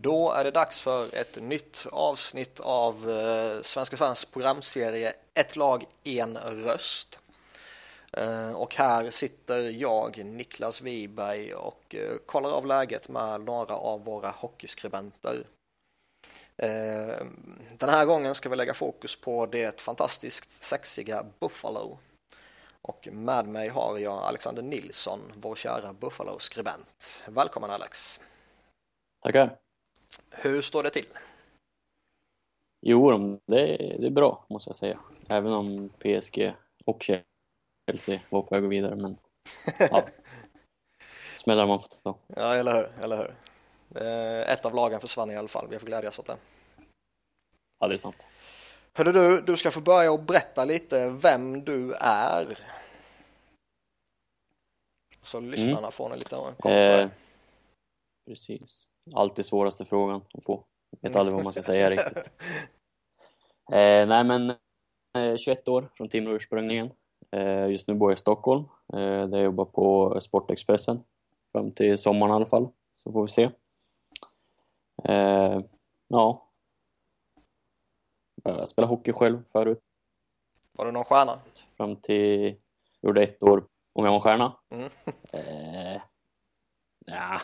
Då är det dags för ett nytt avsnitt av eh, Svenska fans programserie Ett lag, en röst. Eh, och här sitter jag, Niklas Wiberg och eh, kollar av läget med några av våra hockeyskribenter. Den här gången ska vi lägga fokus på det fantastiskt sexiga Buffalo. Och med mig har jag Alexander Nilsson, vår kära Buffalo-skribent. Välkommen Alex! Tackar! Hur står det till? Jo, det, det är bra måste jag säga. Även om PSG och Chelsea var på väg att gå vidare. Men ja, smällar man får ta. Ja, eller hur. Eller hur. Ett av lagen försvann i alla fall. Vi får glädjas åt det. Ja, det är sant. Hörru du, du ska få börja och berätta lite vem du är. Så lyssnarna mm. får en liten koll på eh, Precis. Alltid svåraste frågan att få. Jag vet aldrig vad man ska säga riktigt. Eh, nej men, eh, 21 år från Timrå ursprungligen. Eh, just nu bor jag i Stockholm, eh, där jag jobbar på Sportexpressen. Fram till sommaren i alla fall, så får vi se. Eh, ja. Jag spelade hockey själv förut. Var du någon stjärna? Fram till, gjorde ett år om jag var en stjärna. Mm. eh, ja,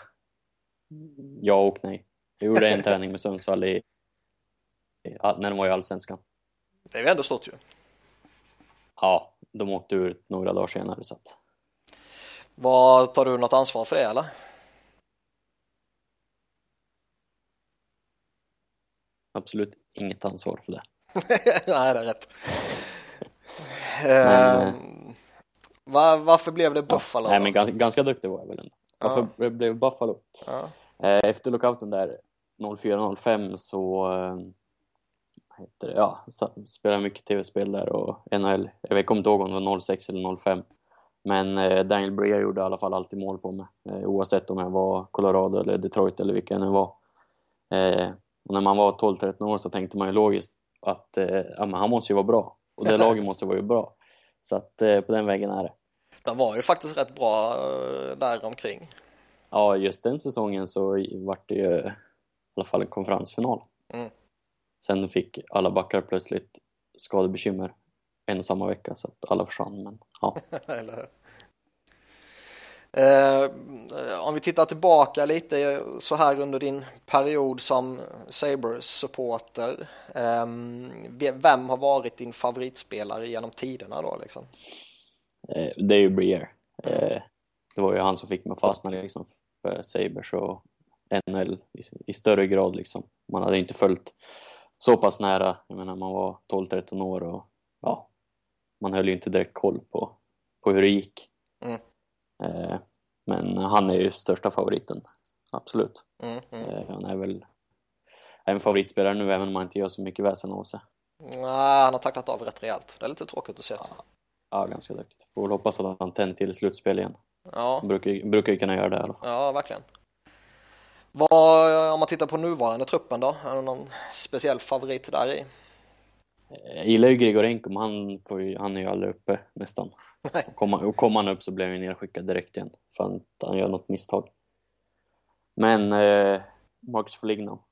Ja och nej. Jag gjorde en träning med Sundsvall i, i, när de var i Allsvenskan. Det är ju ändå stort ju. Ja, de åkte ut några dagar senare så att... Vad, tar du något ansvar för det eller? Absolut inget ansvar för det. Nej, det är rätt. Men, ehm, var, varför blev det Buffalo? Ja, nej, men ganska, ganska duktig var jag väl ändå. Varför ja. blev Buffalo? Ja. Eh, efter lockouten där 04-05 så äh, heter det, ja, spelade mycket tv-spel där och NHL, jag kommer inte ihåg om det var 06 eller 05 men äh, Daniel Breer gjorde i alla fall alltid mål på mig oavsett om jag var Colorado eller Detroit eller vilka jag nu var. och när man var 12-13 år så tänkte man ju logiskt att ja, men han måste ju vara bart och det laget måste vara ju bra. Så att på den vägen är det. Den var ju faktiskt rätt bra där omkring. Ja, just den säsongen så vart det ju i alla fall en konferensfinal. Mm. Sen fick alla backar plötsligt skadebekymmer en och samma vecka så att alla försvann. Men, ja. eh, om vi tittar tillbaka lite så här under din period som Sabres-supporter. Eh, vem har varit din favoritspelare genom tiderna då? Liksom? Eh, det är ju Breer. Mm. det var ju han som fick mig att fastna liksom för Sabres och NHL i, i, större grad liksom. Man hade inte följt så pass nära, jag menar man var 12-13 år och ja, man höll ju inte direkt koll på, på hur det gick. Mm. Eh, men han är ju största favoriten, absolut. Mm, mm. Eh, han är väl en favoritspelare nu även om han inte gör så mycket väsen av sig. Nej, han har tacklat av rätt rejält. Det är lite tråkigt att se. Ja, ja ganska duktigt. Får väl hoppas att han tänder till slutspel igen. Ja. Brukar, brukar ju kunna göra det i alla fall. Ja, verkligen. Vad, om man tittar på nuvarande truppen då, är det någon speciell favorit där i? Jag gillar ju Grigorenko, men han, får ju, han är ju aldrig uppe nästan. Nej. Och kommer kom han upp så blir han ju nedskickad direkt igen för att han gör något misstag. Men eh, Marcus Foligno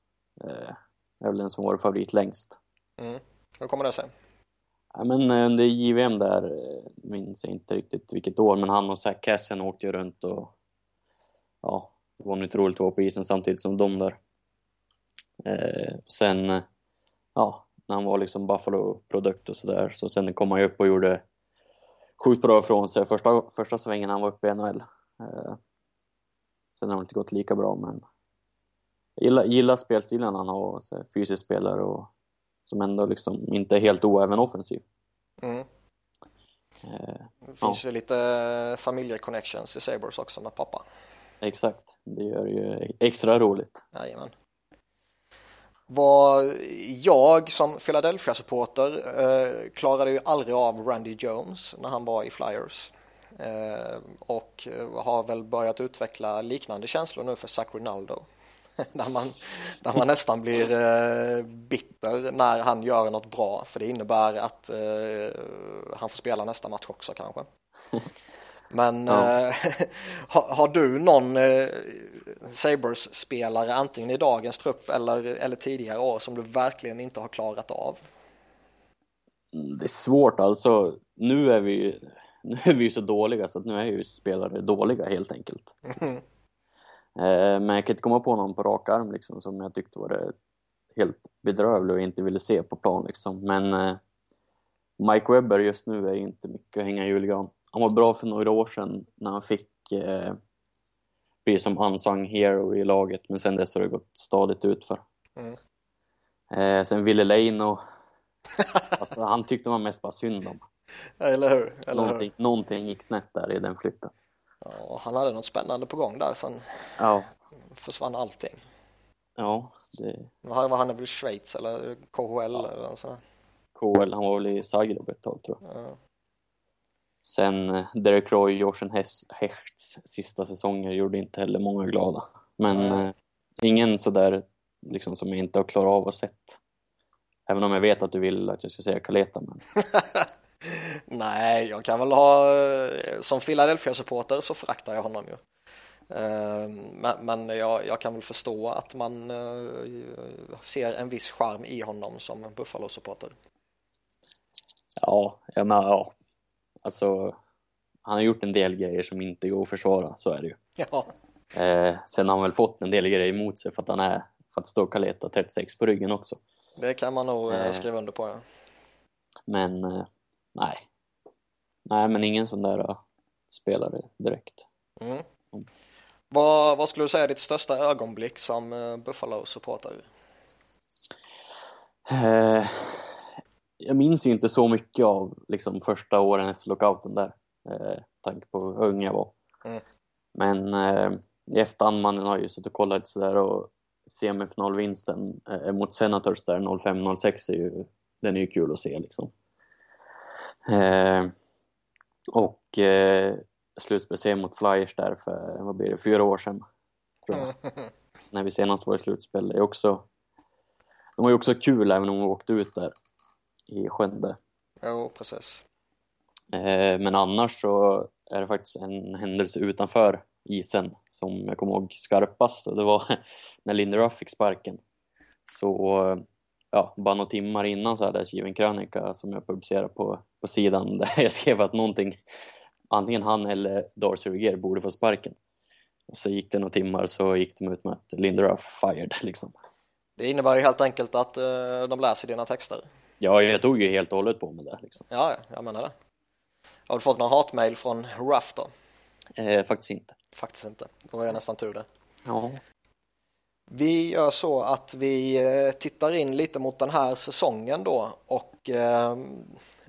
eh, är väl den som varit favorit längst. Mm. Hur kommer det sig? Ja, men eh, under JVM där, eh, minns jag inte riktigt vilket år, men han och Zach Cassian åkte ju runt och ja, det var nytt roligt att vara på isen samtidigt som de där. Eh, sen, eh, ja, när han var liksom Buffalo-produkt och sådär, så sen kom han ju upp och gjorde sjukt bra ifrån sig första, första svängen han var uppe i NHL. Eh, sen har det inte gått lika bra, men jag gillar, gillar spelstilen han har, fysisk spelare och som ändå liksom inte är helt oäven offensiv. Mm. Eh, det finns ja. ju lite familjeconnections i Sabres också med pappa. Exakt, det gör ju extra roligt. Jajamän. Var jag som Philadelphia-supporter eh, klarade ju aldrig av Randy Jones när han var i Flyers. Eh, och har väl börjat utveckla liknande känslor nu för Zach Rinaldo. där, man, där man nästan blir eh, bitter när han gör något bra för det innebär att eh, han får spela nästa match också kanske. Men ja. eh, har, har, du någon eh, Sabres-spelare antingen i dagens trupp eller, eller tidigare år som du verkligen inte har klarat av? Det är svårt alltså. Nu är vi nu är vi ju så dåliga så att nu är ju spelare dåliga helt enkelt. Mm. Eh, men jag kan inte komma på någon på rak arm liksom, som jag tyckte var helt bedrövlig och inte ville se på plan liksom. Men eh, Mike Webber just nu är inte mycket att hänga i julgran. Han var bra för några år sedan när han fick eh, bli som unsung hero i laget men sen dess har det gått stadigt utför. Mm. Eh, sen Ville Leino, alltså, han tyckte man mest bara synd om. Eller hur? Eller någonting, hur? någonting gick snett där i den flytten. Ja, han hade något spännande på gång där sen ja. försvann allting. Ja, det... Var, var han väl Schweiz eller KHL ja. eller sådär? KHL, han var väl i Zagreb ett tag tror jag. Ja. Sen eh, Derek Roy, Jorsen Hechts sista säsonger gjorde inte heller många glada. Men eh, ingen sådär liksom som jag inte har klarat av att sett. Även om jag vet att du vill att jag ska säga Kaleta. Men... Nej, jag kan väl ha, eh, som Philadelphia-supporter så föraktar jag honom ju. Eh, men jag, jag, kan väl förstå att man ser en viss charm i honom som Buffalo-supporter. Ja, jag menar, ja, Alltså, han har gjort en del grejer som inte går att försvara, så är det ju. Ja. Eh, sen har han väl fått en del grejer emot sig för att han är, för att stå Kaleta 36 på ryggen också. Det kan man nog eh, eh, skriva under på, ja. Men, eh, nej. Nej, men ingen sån där uh, spelare direkt. Mm. Mm. Vad, vad skulle du säga är ditt största ögonblick som uh, Buffalo-supporter? Eh, jag minns ju inte så mycket av liksom, första åren efter lockouten där, eh, tanke på hur ung jag var. Mm. Men eh, i efterhand, man har ju suttit och kollat sådär och semifinalvinsten eh, mot Senators där 05-06 är ju, den är ju kul att se liksom. Eh, och eh, slutspel mot Flyers där för, vad blir det, fyra år sedan. Tror jag. När vi senast var i slutspel. Det är också, de var ju också kul även om vi åkte ut där i sjunde. Jo, precis. Eh, men annars så är det faktiskt en händelse utanför isen som jag kommer ihåg skarpast och det var när Linderuff fick sparken. Så ja, bara några timmar innan så hade jag skrivit en krönika som jag publicerade på, på sidan där jag skrev att någonting, antingen han eller Darcy Regier borde få sparken. Och så gick det några timmar så gick de ut med att Linderuff fired liksom. Det innebär ju helt enkelt att uh, de läser dina texter. Ja, jag tog ju helt och hållet på med det. Liksom. Ja, jag menar det. Har du fått någon hatmail från Ruff då? Eh, faktiskt inte. Faktiskt inte. Då var jag nästan tur det. Ja. Vi gör så att vi eh, tittar in lite mot den här säsongen då och eh,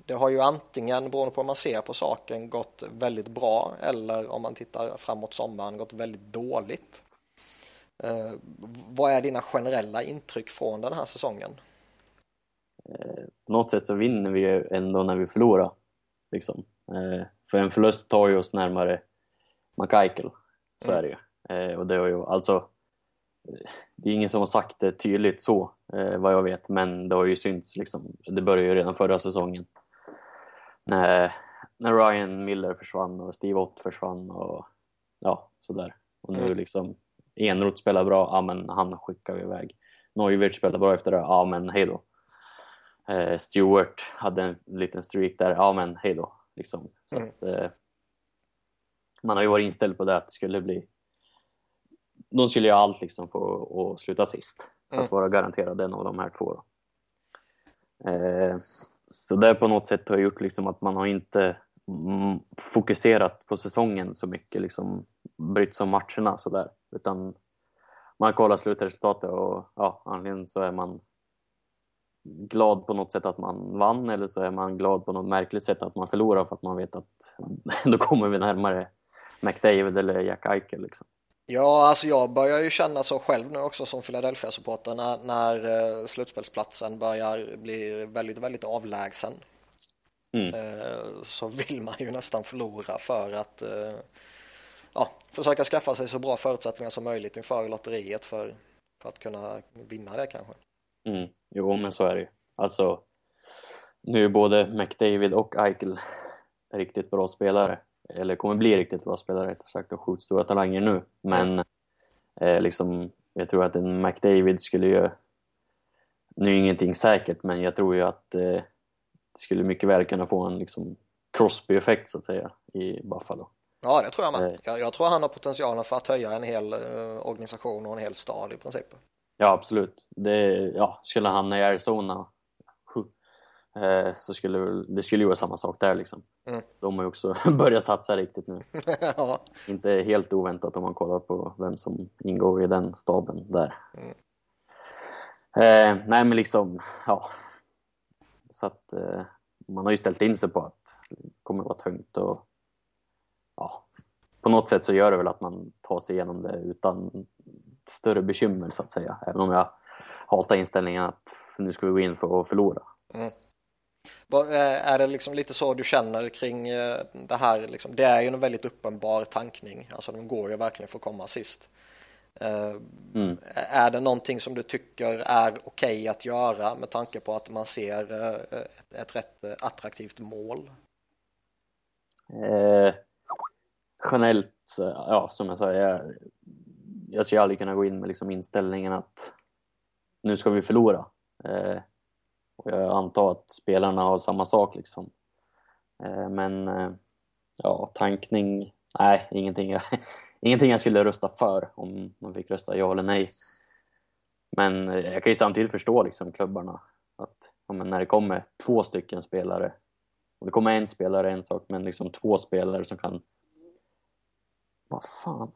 det har ju antingen, beroende på hur man ser på saken, gått väldigt bra eller om man tittar framåt sommaren gått väldigt dåligt. Eh, vad är dina generella intryck från den här säsongen? Eh, på något sätt så vinner vi ju ändå när vi förlorar. Liksom. För en förlust tar ju oss närmare McKeichel, så mm. är det ju. Eh, och det har ju alltså, det är ingen som har sagt det tydligt så, vad jag vet, men det har ju synts liksom. Det började ju redan förra säsongen. När, när Ryan Miller försvann och Steve Ott försvann och ja, sådär. Och nu mm. liksom, Enroth spelar bra, ja men han skickar vi iväg. Neuwirth spelar bra efter det, ja men hejdå eh, Stewart hade en liten streak där, ja men hej då. Liksom. Så mm. att, eh, man har ju varit inställd på det att det skulle bli de skulle göra allt liksom för att sluta sist för att mm. vara garanterad en av de här två. Eh, så det på något sätt har gjort liksom att man har inte mm, fokuserat på säsongen så mycket, liksom brytt som matcherna sådär, utan man kollar slutresultatet och ja, anledningen så är man glad på något sätt att man vann eller så är man glad på något märkligt sätt att man förlorar för att man vet att då kommer vi närmare McDavid eller Jack Eichel. Liksom. Ja, alltså jag börjar ju känna så själv nu också som Philadelphia-supporter när, när uh, slutspelsplatsen börjar bli väldigt, väldigt avlägsen. Mm. Uh, så vill man ju nästan förlora för att uh, ja, försöka skaffa sig så bra förutsättningar som möjligt inför lotteriet för, för att kunna vinna det kanske. Mm. Jo, men så är det ju. Alltså, nu är både McDavid och Eichel riktigt bra spelare. Eller kommer bli riktigt bra spelare rättare sagt och sjukt stora talanger nu. Men eh, liksom, jag tror att en McDavid skulle ju... Nu är ingenting säkert, men jag tror ju att eh, det skulle mycket väl kunna få en liksom, Crosby-effekt så att säga i Buffalo. Ja, det tror jag med. Eh. Jag, jag tror han har potentialen för att höja en hel eh, organisation och en hel stad i princip. Ja, absolut. Det, ja, skulle han i Arizona så skulle det skulle ju vara samma sak där liksom. Mm. De har ju också börjat satsa riktigt nu. ja. Inte helt oväntat om man kollar på vem som ingår i den staben där. Mm. Eh, nej men liksom, ja. Så att eh, man har ju ställt in sig på att det kommer att vara tungt och ja, på något sätt så gör det väl att man tar sig igenom det utan större bekymmer så att säga. Även om jag hatar inställningen att nu ska vi gå in för att förlora. Mm. Eh, Är det liksom lite så du känner kring eh, det här? Liksom? Det är ju en väldigt uppenbar tankning. Alltså de går ju verkligen för att komma sist. Eh, Mm. Är det någonting som du tycker är okej att göra med tanke på att man ser ett, ett rätt attraktivt mål? Eh, generellt, ja som jag sa, jag, jag skulle aldrig kunna gå in med liksom inställningen att nu ska vi förlora. Eh, och jag antar att spelarna har samma sak liksom. Eh, men eh, ja, tankning, nej, ingenting jag, ingenting jag skulle rösta för om man fick rösta ja eller nej. Men jag kan ju samtidigt förstå liksom klubbarna att ja, när det kommer två stycken spelare och det kommer en spelare en sak, men liksom två spelare som kan... Vad fan?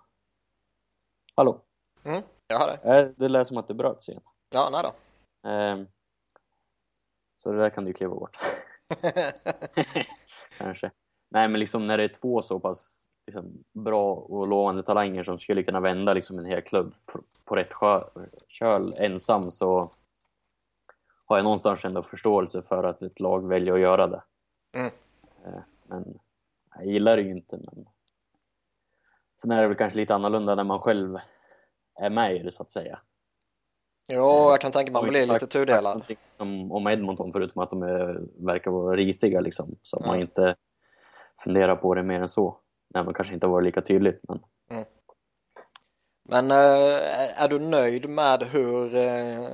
Hallå? Mm, jag har det. Eh, Det lät som att det bröts igen. Ja, nej då. Ehm, Så det där kan du kliva bort. Kanske. Nej, men liksom när det är två så pass liksom, bra och lovande talanger som skulle kunna vända liksom, en hel klubb på- rätt köl ensam så har jag någonstans ändå förståelse för att ett lag väljer att göra det. Mm. Eh, Men jag gillar det ju inte. Men... Sen är det väl kanske lite annorlunda när man själv är med i det så att säga. Jo, jag kan tänka mig att man blir lite tudelad. Om, om Edmonton förutom att de är, verkar vara risiga liksom. Så att man Mm. inte funderar på det mer än så. Nej, man kanske inte har varit lika tydligt men Men eh, är du nöjd med hur eh,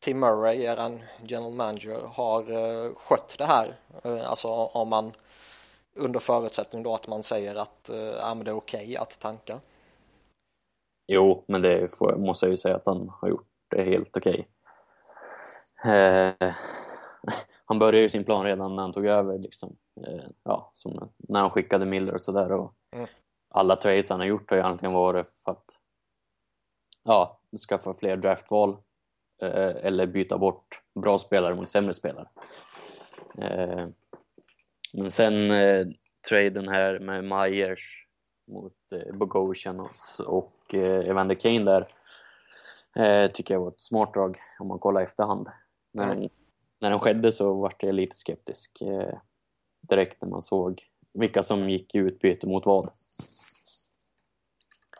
Tim Murray, er general manager, har eh, skött det här? Eh, alltså om man under förutsättning då att man säger att eh, men det är okej att tanka. Jo, men det får, måste jag ju säga att han har gjort det helt okej. Eh, han började ju sin plan redan när han tog över liksom. Eh, ja, när han skickade Miller och sådär. Mm. Alla trades han har gjort har ju egentligen varit för att ja, skaffa fler draftval eh, eller byta bort bra spelare mot sämre spelare. Eh, men sen eh, traden här med Myers mot eh, Bogosian och, och eh, Evander Kane där eh, tycker jag var ett smart drag om man kollar efterhand. När, Mm. den, när den skedde så var jag lite skeptisk eh, direkt när man såg vilka som gick i utbyte mot vad.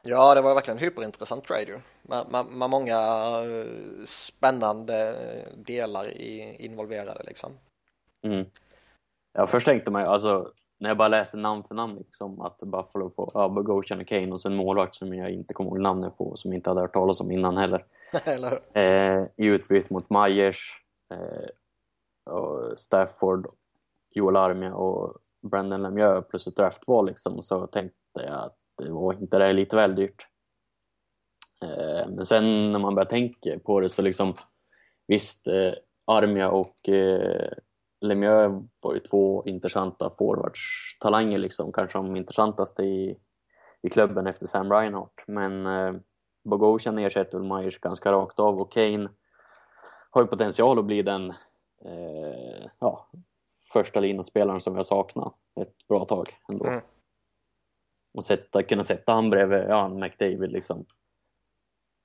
Ja, det var verkligen en hyperintressant trade ju. Med, med, med många eh, spännande delar i, involverade liksom. Mm. Ja, först tänkte man ju, alltså när jag bara läste namn för namn liksom att Buffalo får ja, Bogosian och Kane och sen målvakt som jag inte kommer ihåg namnet på som inte hade hört talas om innan heller. Eh, I utbyte mot Myers, eh, och Stafford, Joel Armia och Brandon Lemieux plus ett draftval liksom, så tänkte jag att det var inte det lite väl dyrt. Eh, men sen när man börjar tänka på det så liksom visst, eh, Armia och eh, Lemieux var ju två intressanta forwardstalanger liksom, kanske de intressantaste i, i klubben efter Sam Reinhardt. Men eh, Bogosian ersätter väl Myers ganska rakt av och Kane har ju potential att bli den eh, ja, första linjespelaren som jag saknar ett bra tag ändå. Mm. Och sätta, kunna sätta han bredvid ja, McDavid liksom.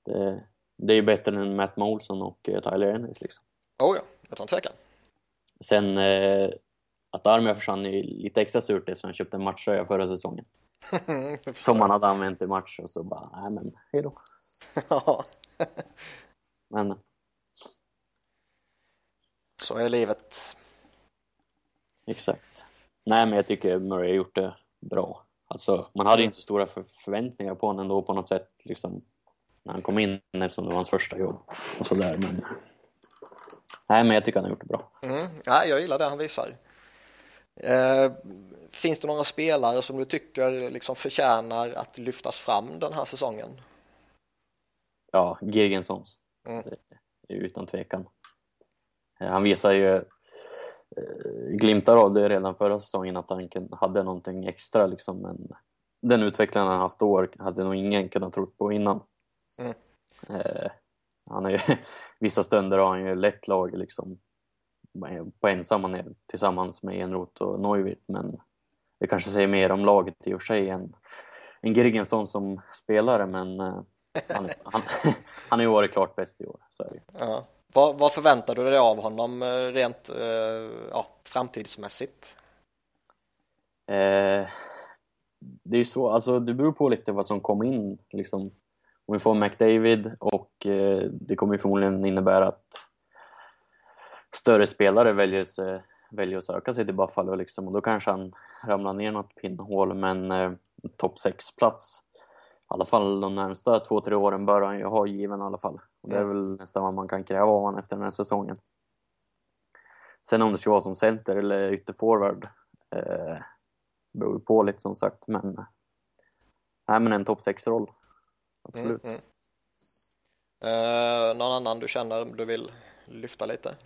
Det, det är ju bättre än Matt Molson och eh, Tyler Ennis liksom. Oh ja, utan tvekan. Sen eh, att Armia försvann är lite extra surt eftersom han köpte en matchtröja förra säsongen. Som han hade använt i match och så bara, nej men hejdå. Ja, Men så är livet. exakt. Nej men jag tycker Murray har gjort det bra. Alltså, man hade inte så stora för förväntningar på honom ändå på något sätt liksom, när han kom in eftersom det var hans första jobb och sådär. Men, nej, men jag tycker han har gjort det bra. Mm. Ja, jag gillar det han visar. Eh, finns det några spelare som du tycker liksom förtjänar att lyftas fram den här säsongen? Ja, Girgensons. Mm. Utan tvekan. Eh, han visar ju eh, glimtar av det redan förra säsongen att han hade någonting extra liksom, men den utvecklingen han haft år hade nog ingen kunnat tro på innan. Mm. Han är ju, vissa stunder har han ju lätt lag liksom på ensamma ner tillsammans med Enroth och Neuwirt men det kanske säger mer om laget i och för sig än, än Girgensson som spelare men eh, han, han, han har ju varit klart bäst i år. Så är det. Ja. Vad, vad förväntar du dig av honom eh, rent eh, ja, framtidsmässigt? Eh, det är ju så, alltså det beror på lite vad som kommer in. Liksom. Om vi får McDavid och eh, det kommer ju förmodligen innebära att större spelare väljer, sig, väljer att söka sig till Buffalo liksom, och då kanske han ramlar ner något pinnhål men eh, topp 6-plats i alla fall de närmsta två, tre åren bör han ju ha given i alla fall. Och det är väl nästan vad man kan kräva av honom efter den här säsongen. Sen om det ska vara som center eller ytterforward eh, beror på lite som sagt, men nej, men en topp 6-roll. Absolut. Mm, mm. Eh, någon annan du känner du vill lyfta lite?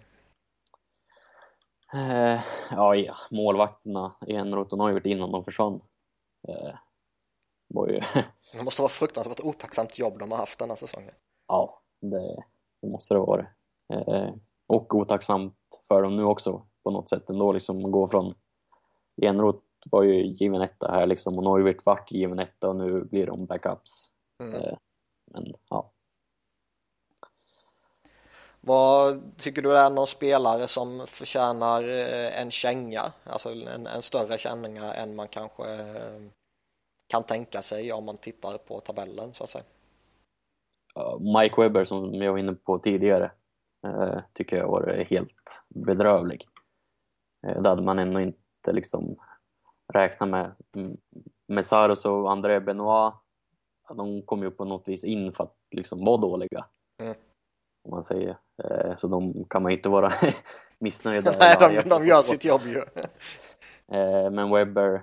Eh, ja, ja, målvakterna Enroth och Neuvert innan de försvann. Eh, var ju Det måste vara fruktansvärt otacksamt jobb de har haft denna säsongen. Ja, det, det måste det vara. Eh, och otacksamt för dem nu också på något sätt ändå, liksom gå från Enroth var ju given etta här liksom och Neuwirth vart given etta och nu blir de backups. Mm. Eh, men ja. Vad tycker du är någon spelare som förtjänar eh, en känga, alltså en, en större känga än man kanske eh, kan tänka sig om man tittar på tabellen så att säga. Mike Webber som jag var inne på tidigare tycker jag var helt bedrövlig. Det hade man ändå inte liksom räknat med. Messaros och André Benoit, de kom ju på något vis in för att liksom vara dåliga. Mm. Om man säger. Eh, så de kan man inte vara missnöjda Nej, de, de gör sitt jobb ju. Men Webber,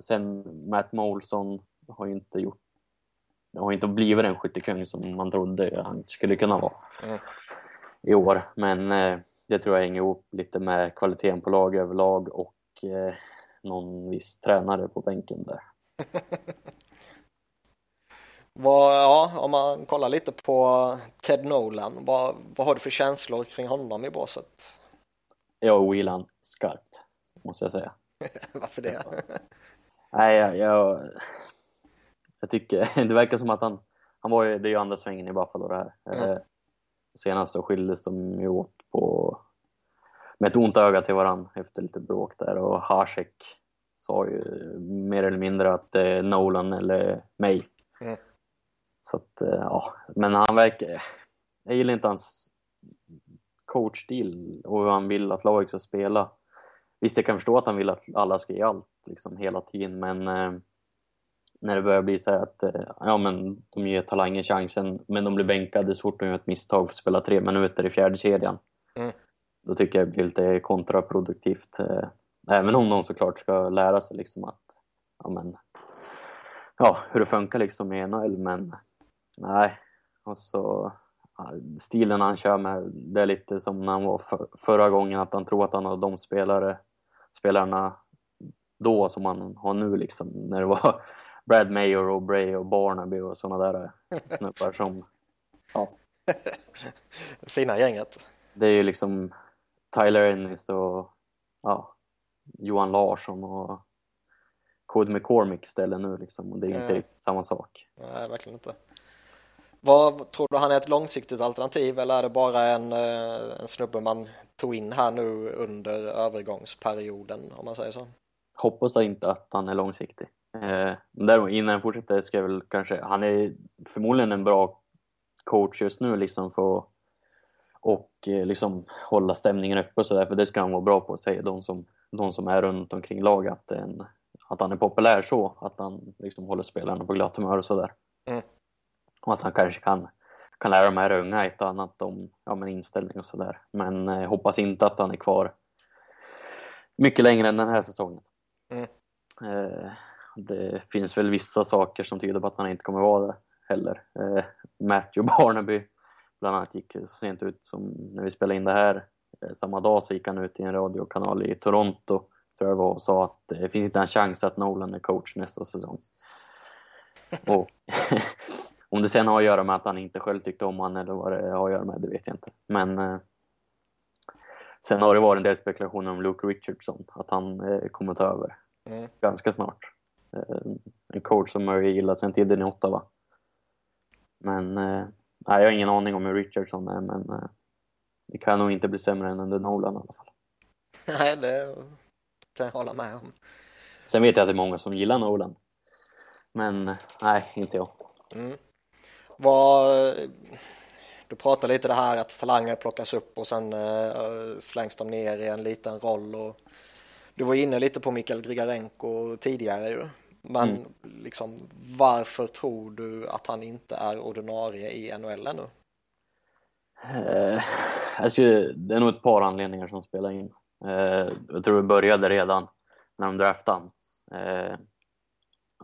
Sen Matt Molson har ju inte gjort har inte blivit den skyttekung som man trodde han skulle kunna vara mm. i år. Men eh, det tror jag hänger ihop lite med kvaliteten på lag överlag och eh, någon viss tränare på bänken där. Vad, ja, om man kollar lite på Ted Nolan, vad, vad har du för känslor kring honom i båset? Jag ogillar han skarpt, måste jag säga. Varför det? Nej, jag, jag, jag, tycker det verkar som att han, han var ju, det är ju andra svängen i Buffalo det här. Mm. Eh, senast så skildes de ju åt på, med ett ont öga till varann efter lite bråk där och Hasek sa ju mer eller mindre att det är Nolan eller mig. Mm. Så att, eh, ja, men han verkar, jag gillar inte hans coachstil och hur han vill att laget ska spela. Visst, jag kan förstå att han vill att alla ska ge allt liksom hela tiden, men eh, när det börjar bli så här att eh, ja, men de ger talanger chansen, men de blir bänkade så fort de gör ett misstag för att spela tre minuter i fjärde kedjan. Mm. Då tycker jag det blir lite kontraproduktivt. Eh, även om de såklart ska lära sig liksom att ja, men, ja, hur det funkar liksom i NHL, men nej. Och så stilen han kör med, det är lite som när han var för, förra gången, att han tror att han har de spelare, spelarna då som han har nu liksom, när det var Brad Mayor och Bray och Barnaby och sådana där snubbar som, ja. Fina gänget. Det är ju liksom Tyler Ennis och ja, Johan Larsson och Cody McCormick istället nu liksom och det är inte mm. riktigt samma sak. Nej, verkligen inte. Vad tror du han är ett långsiktigt alternativ eller är det bara en, eh, en snubbe man tog in här nu under övergångsperioden om man säger så? Hoppas inte att han är långsiktig. Eh, däremot innan jag fortsätter ska jag väl kanske, han är förmodligen en bra coach just nu liksom för att och eh, liksom hålla stämningen uppe och sådär för det ska han vara bra på, säger de som, de som är runt omkring laget. Att, en, att han är populär så, att han liksom håller spelarna på glatt humör och sådär. Mm. Och att han kanske kan, kan lära de här unga ett och annat om ja, men inställning och sådär. Men eh, hoppas inte att han är kvar mycket längre än den här säsongen. Mm. Eh, det finns väl vissa saker som tyder på att han inte kommer vara det heller. Eh, Matthew Barnaby bland annat gick så sent ut som när vi spelade in det här. Eh, samma dag så gick han ut i en radiokanal i Toronto tror jag var och sa att det finns inte en chans att Nolan är coach nästa säsong. Och om det sen har att göra med att han inte själv tyckte om han eller vad det har att göra med, det vet jag inte. Men eh, sen har det varit en del spekulationer om Luke Richardson, att han eh, kommer ta över Mm. ganska snart. Eh, en coach som Murray gillar sen tiden i Ottawa. Men eh, jag har ingen aning om hur Richardson är, men eh, det kan nog inte bli sämre än under Nolan i alla fall. Nej, det kan jag hålla med om. Sen vet jag att det är många som gillar Nolan. Men eh, nej, inte jag. Mm. Vad, du pratar lite det här att talanger plockas upp och sen uh, slängs de ner i en liten roll. Och du var inne lite på Mikael Grigarenko tidigare ju. Men Mm. liksom, varför tror du att han inte är ordinarie i NHL ännu? Eh, skulle, det är nog ett par anledningar som spelar in. Eh, jag tror det började redan när de draftade. Eh,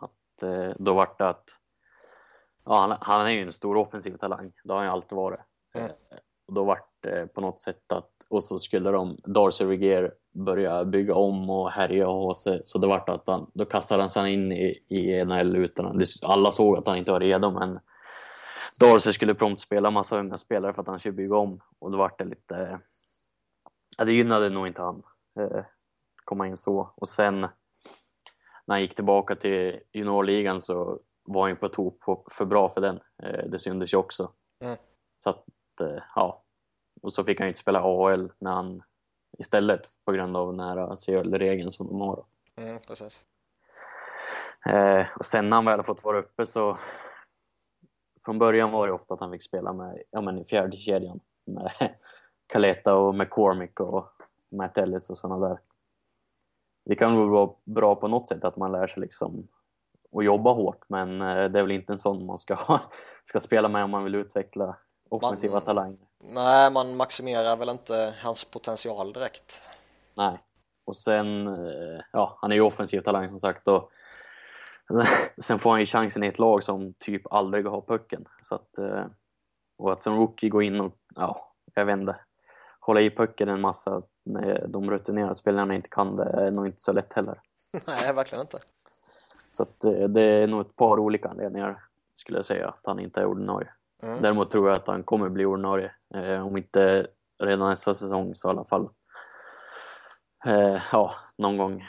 att, eh, då vart det att ja, han, han är ju en stor offensiv talang, det har han ju alltid varit. Mm. Och då vart det på något sätt att, och så skulle de, Darcy Regier börja bygga om och härja och ha sig, så det vart att han, då kastade han sig in i, i NHL utan alla såg att han inte var redo men Darcy skulle prompt spela massa unga spelare för att han skulle bygga om och då vart det lite, ja det gynnade nog inte han, eh, komma in så. Och sen när han gick tillbaka till juniorligan så var ju på tok för bra för den, eh, det syntes ju också. Mm. Så att, eh, ja, och så fick han ju inte spela AHL när han istället på grund av den här CHL-regeln som de har. Mm, precis. Eh, och sen när han väl fått vara uppe så från början var det ofta att han fick spela med, ja men i fjärde kedjan med Kaleta och McCormick och Matt Ellis och sådana där. Det kan väl vara bra på något sätt att man lär sig liksom att jobba hårt men eh, det är väl inte en sån man ska, ska spela med om man vill utveckla offensiva Man- talanger. Nej, man maximerar väl inte hans potential direkt. Nej. Och sen, eh, ja, han är ju offensiv talang som sagt och sen får han ju chansen i ett lag som typ aldrig har pucken. Så att, eh, och att som rookie gå in och, ja, jag vet inte, hålla i pucken en massa när de rutinerade spelarna inte kan det är nog inte så lätt heller. Nej, verkligen inte. Så att eh, det är nog ett par olika anledningar skulle jag säga att han inte är ordinarie. Mm. Däremot tror jag att han kommer bli ordinarie. Eh, om inte redan nästa säsong så i alla fall eh, ja, någon gång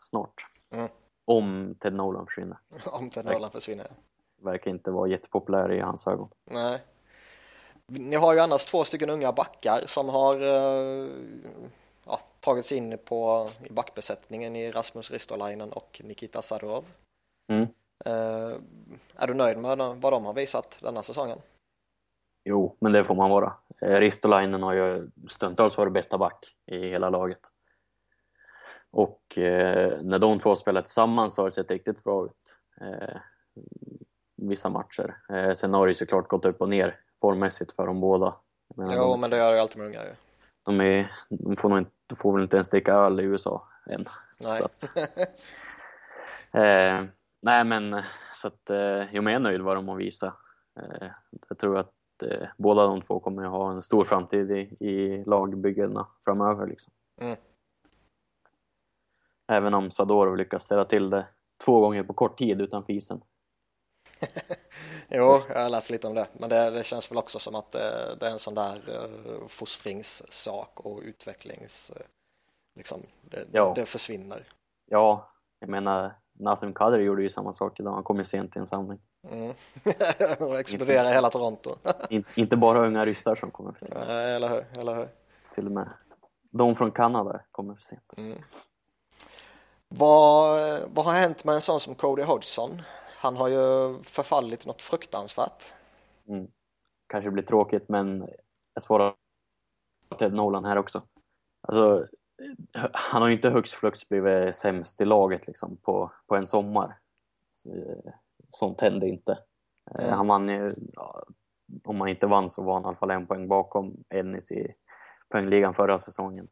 snart. Mm. Om Ted Nolan försvinner. Om Ted Nolan försvinner. Verkar inte vara jättepopulär i hans ögon. Nej. Ni har ju annars två stycken unga backar som har eh, tagits in på, i backbesättningen i Rasmus Ristolainen och Nikita Sadorov. Mm. Eh, är du nöjd med vad de har visat denna säsongen? Jo, men det får man vara. Eh, Ristolainen har ju stundtals varit bästa back i hela laget. Och eh, när de två spelar tillsammans så har det sett riktigt bra ut. Eh, vissa matcher. Eh, sen har det ju såklart gått upp och ner formmässigt för dem båda. Menar, Jo, de, men det gör det ju alltid med unga ju. De, är, de, får nog inte, de får väl inte ens dricka öl i USA än. Nej. Så att, eh, nej men så att, eh, jo men jag är nöjd vad de har visat. Eh, jag tror att eh, båda de två kommer ha en stor framtid i, i lagbyggena framöver liksom. Mm. Även om Sadorov lyckas ställa till det två gånger på kort tid utanför isen. Jo, jag har läst lite om det, men det, det känns väl också som att det, det är en sån där uh, fostringssak och utvecklings... eh, liksom, det, Ja. det försvinner. Ja, jag menar Nassim Kadri gjorde ju samma sak idag. Han kom ju sent till en samling. Mm. och exploderar hela Toronto. In, inte bara unga ryssar som kommer för sent. Nej, eller hur? Eller hur? Till och med de från Kanada kommer för sent. Mm. Vad, vad har hänt med en sån som Cody Hodgson? Han har ju förfallit något fruktansvärt. Mm. Kanske blir tråkigt men jag svarar Ted Nolan här också. Alltså, han har ju inte högst flux blivit sämst i laget liksom på, på en sommar. Sånt hände inte. Mm. Han vann ju, ja, om han inte vann så var han i alla fall en poäng bakom Ennis i poängligan förra säsongen.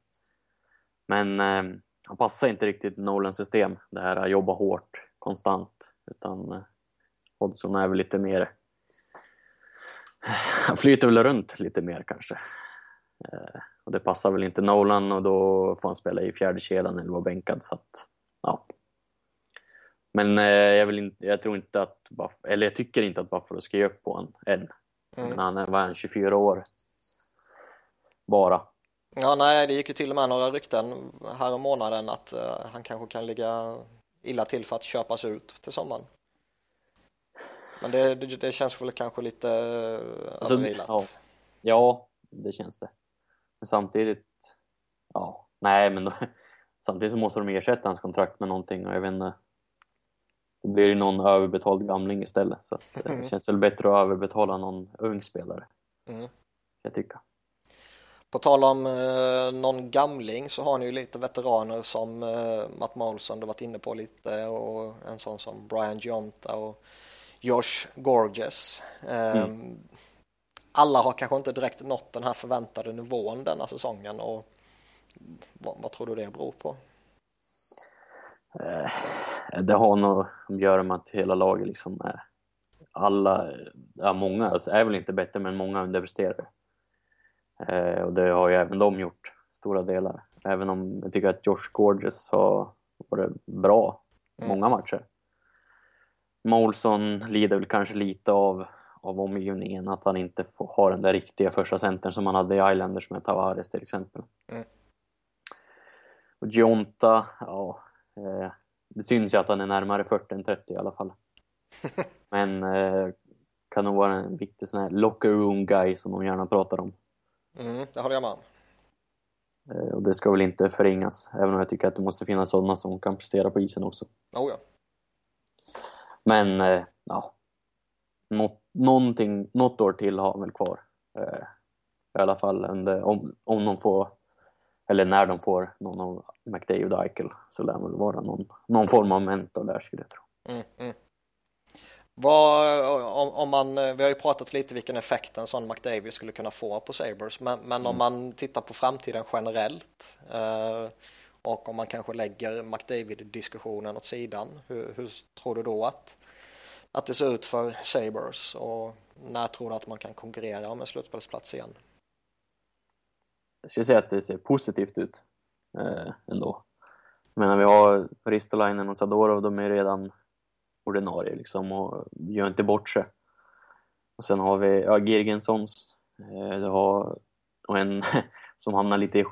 Men eh, han passar inte riktigt Nolans system, det här att jobba hårt konstant. Utan eh, Hodgson är väl lite mer... Han flyter väl runt lite mer kanske. Eh, och det passar väl inte Nolan och då får han spela i fjärde kedjan eller vara bänkad. Så att, ja. Men eh, jag, vill inte, jag tror inte att, eller jag tycker inte att Buffalo ska ge upp på honom än. Mm. Men han är, var han, 24 år bara. Ja, nej, det gick ju till och med några rykten här om månaden att uh, han kanske kan ligga illa till för att köpas ut till sommaren. Men det, det, det känns väl kanske lite uh, alltså, ja. ja, det känns det. Men samtidigt, ja, nej, men då, samtidigt så måste de ersätta hans kontrakt med någonting och jag vet inte. Då blir det någon överbetald gamling istället. Så att, det mm. känns väl bättre att överbetala någon ung spelare. Mm. Jag tycker. På tal om eh, någon gamling så har ni ju lite veteraner som eh, Matt Molson du varit inne på lite och en sån som Brian Gionta och Josh Gorges. Eh, mm. Alla har kanske inte direkt nått den här förväntade nivån denna säsongen och vad, vad tror du det beror på? Eh, det har nog att göra med att hela laget liksom är alla, ja många alltså är väl inte bättre men många underpresterar. Eh, och det har ju även de gjort, stora delar. Även om jag tycker att Josh Gorges har varit bra mm. många matcher. Molson lider väl kanske lite av, av omgivningen, att han inte får, har den där riktiga första centern som han hade i Islanders med Tavares till exempel. Mm. Och Gionta, ja, eh, det syns ju att han är närmare 40 än 30 i alla fall. Men eh, kan nog vara en viktig sån här locker room guy som de gärna pratar om. Mm, det håller jag med om. Eh, och det ska väl inte förringas, även om jag tycker att det måste finnas sådana som kan prestera på isen också. Oh ja. Men, eh, ja. Något, någonting, något år till har han väl kvar. Eh, I alla fall under, om, om de får, eller när de får någon av McDavid och Eichel så lär det väl vara någon, någon form av mentor där skulle jag tro. Mm, mm. Vad, om, om, man, vi har ju pratat lite vilken effekt en sån McDavid skulle kunna få på Sabres, men, men mm. om man tittar på framtiden generellt eh, och om man kanske lägger McDavid-diskussionen åt sidan, hur, hur, tror du då att, att det ser ut för Sabres och när tror du att man kan konkurrera om en slutspelsplats igen? Jag skulle säga att det ser positivt ut eh, ändå. Men vi har Ristolainen och Sadorov, de är redan ordinarie liksom och gör inte bort sig. Och sen har vi ja, Girgensons eh, har, och en som hamnar lite i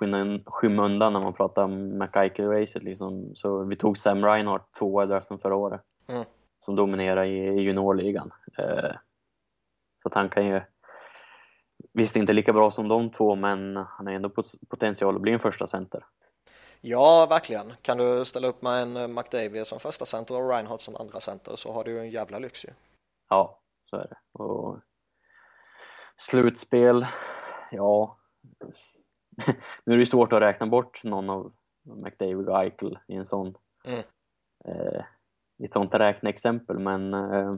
skymundan när man pratar om McIker-racet. Liksom. Så vi tog Sam Reinhardt tvåa i draften förra året mm. som dominerar i, i juniorligan. Eh, så att han kan ju Visst inte lika bra som de två men han har ändå potential att bli en första center. Ja, verkligen. Kan du ställa upp med en eh, McDavid som första center och Reinhardt som andra center så har du ju en jävla lyx ju. Ja, så är det. Och slutspel, ja. nu är det svårt att räkna bort någon av McDavid och Eichel i en sån mm. eh, i ett sånt räkneexempel, men eh,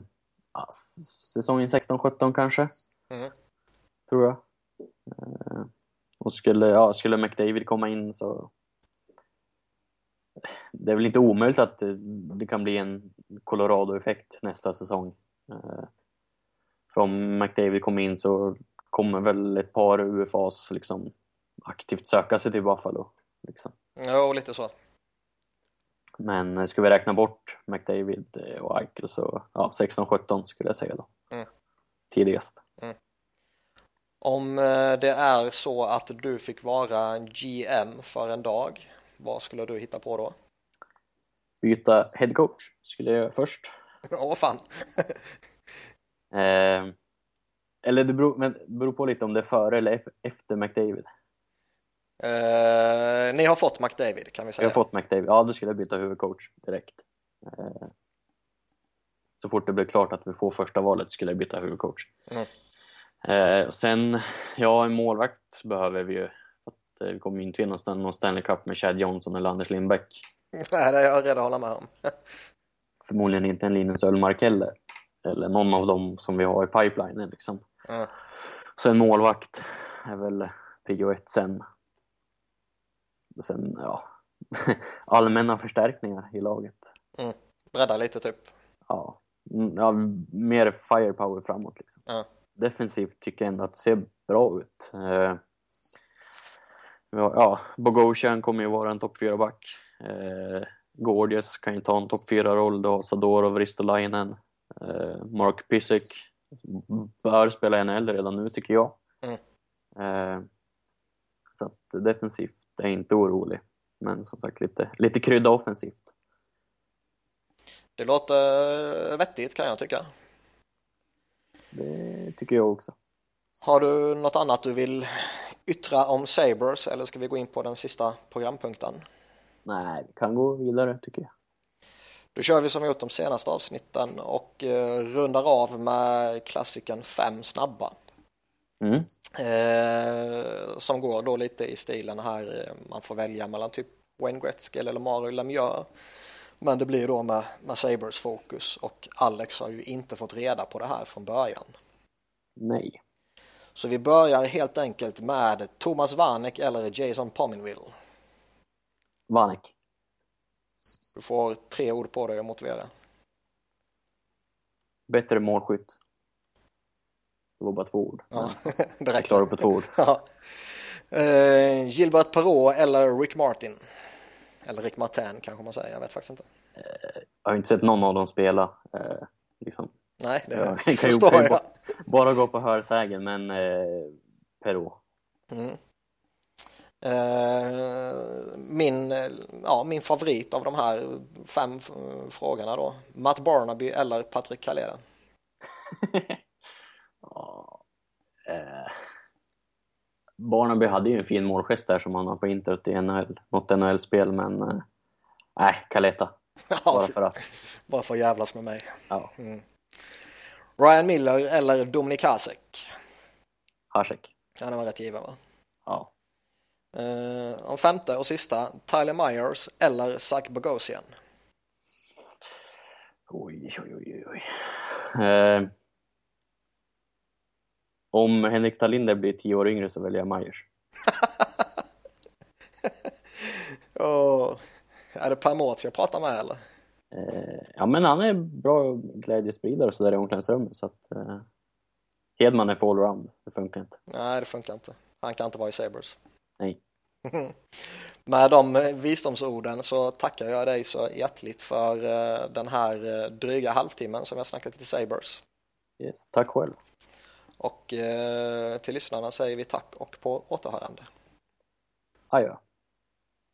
ja, säsongen 16-17 kanske, mm. tror jag. Eh, och skulle, ja, skulle McDavid komma in så det är väl inte omöjligt att det kan bli en Colorado-effekt nästa säsong. Eh, för om McDavid kommer in så kommer väl ett par UFAs liksom aktivt söka sig till Buffalo. Liksom. Ja, lite så. Men eh, ska vi räkna bort McDavid och Eichel så ja, 16-17 skulle jag säga då. Mm. Tidigast. Mm. Om eh, det är så att du fick vara GM för en dag, vad skulle du hitta på då? Byta headcoach skulle jag göra först. Ja, vad fan. eh, eller det beror, men beror på lite om det är före eller efter McDavid. Eh, ni har fått McDavid kan vi säga. Jag har fått McDavid, ja då skulle jag byta huvudcoach direkt. Eh, så fort det blir klart att vi får första valet skulle jag byta huvudcoach. Mm. Eh, sen, ja en målvakt behöver vi ju vi kommer inte vinna någon Stanley Cup med Chad Johnson eller Anders Lindbäck. Nej, det är jag att hålla med om. Förmodligen inte en Linus Öllmark heller. Eller någon av dem som vi har i pipelinen liksom. Mm. Så en målvakt är väl prio ett sen. Sen, ja, allmänna förstärkningar i laget. Mm. Bredda lite typ. Ja, Mm, ja mer firepower framåt liksom. Ja. Defensivt tycker jag ändå att det ser bra ut. Ja, Bogosian kommer ju vara en topp 4-back. Eh, Gordius kan ju ta en topp 4-roll. Du har Sadorov, Ristolainen. Eh, Mark Pysyk bör spela NHL redan nu tycker jag. Mm. Eh, så att defensivt är jag inte orolig. Men som sagt lite, lite krydda offensivt. Det låter vettigt kan jag tycka. Det tycker jag också. Har du något annat du vill yttra om Sabres eller ska vi gå in på den sista programpunkten? Nej, vi kan gå vidare tycker jag. Då kör vi som vi gjort de senaste avsnitten och eh, rundar av med klassiken fem snabba. Mm. Eh, som går då lite i stilen här, eh, man får välja mellan typ Wayne Gretzky eller Mario Lemieux. Men det blir då med, med Sabres fokus och Alex har ju inte fått reda på det här från början. Nej. Så vi börjar helt enkelt med Thomas Vanek eller Jason Pominville. Vanek. Du får tre ord på dig att motivera. Bättre målskytt. Det var bara två ord. Ja, det Jag klarar på två ord. Ja. Eh, Gilbert Perrault eller Rick Martin? Eller Rick Martin kanske man säger, jag vet faktiskt inte. Jag har inte sett någon av dem spela. Eh, liksom. Nej, det Ja, kan förstår ju jag. Bara gå på hörsägen, men eh, Perrault. Mm. Eh, min, eh, ja, min favorit av de här fem frågorna då. Matt Barnaby eller Patrick Kaleda? Ja, eh, Barnaby hade ju en fin målgest där som han har på internet i NHL, något NHL-spel, men eh, nej, Kaleta. Bara för att. bara för att jävlas med mig. Ja, Ryan Miller eller Dominik Hasek? Hasek. Han var rätt given va? Ja. Eh, om femte och sista, Tyler Myers eller Zach Bogosian? Oj, oj, oj, oj. Eh, om Henrik Talinder blir tio år yngre så väljer jag Myers. Och, är det Per Mårts jag pratar med eller? Eh, ja, men han är bra glädjespridare och sådär i omklädningsrummet så att eh, Hedman är för allround. Det funkar inte. Nej, det funkar inte. Han kan inte vara i Sabres. Nej. Med de visdomsorden så tackar jag dig så hjärtligt för eh, den här eh, dryga halvtimmen som jag snackat till Sabres. Yes, tack själv. Och till lyssnarna säger vi tack och på återhörande. Adjö.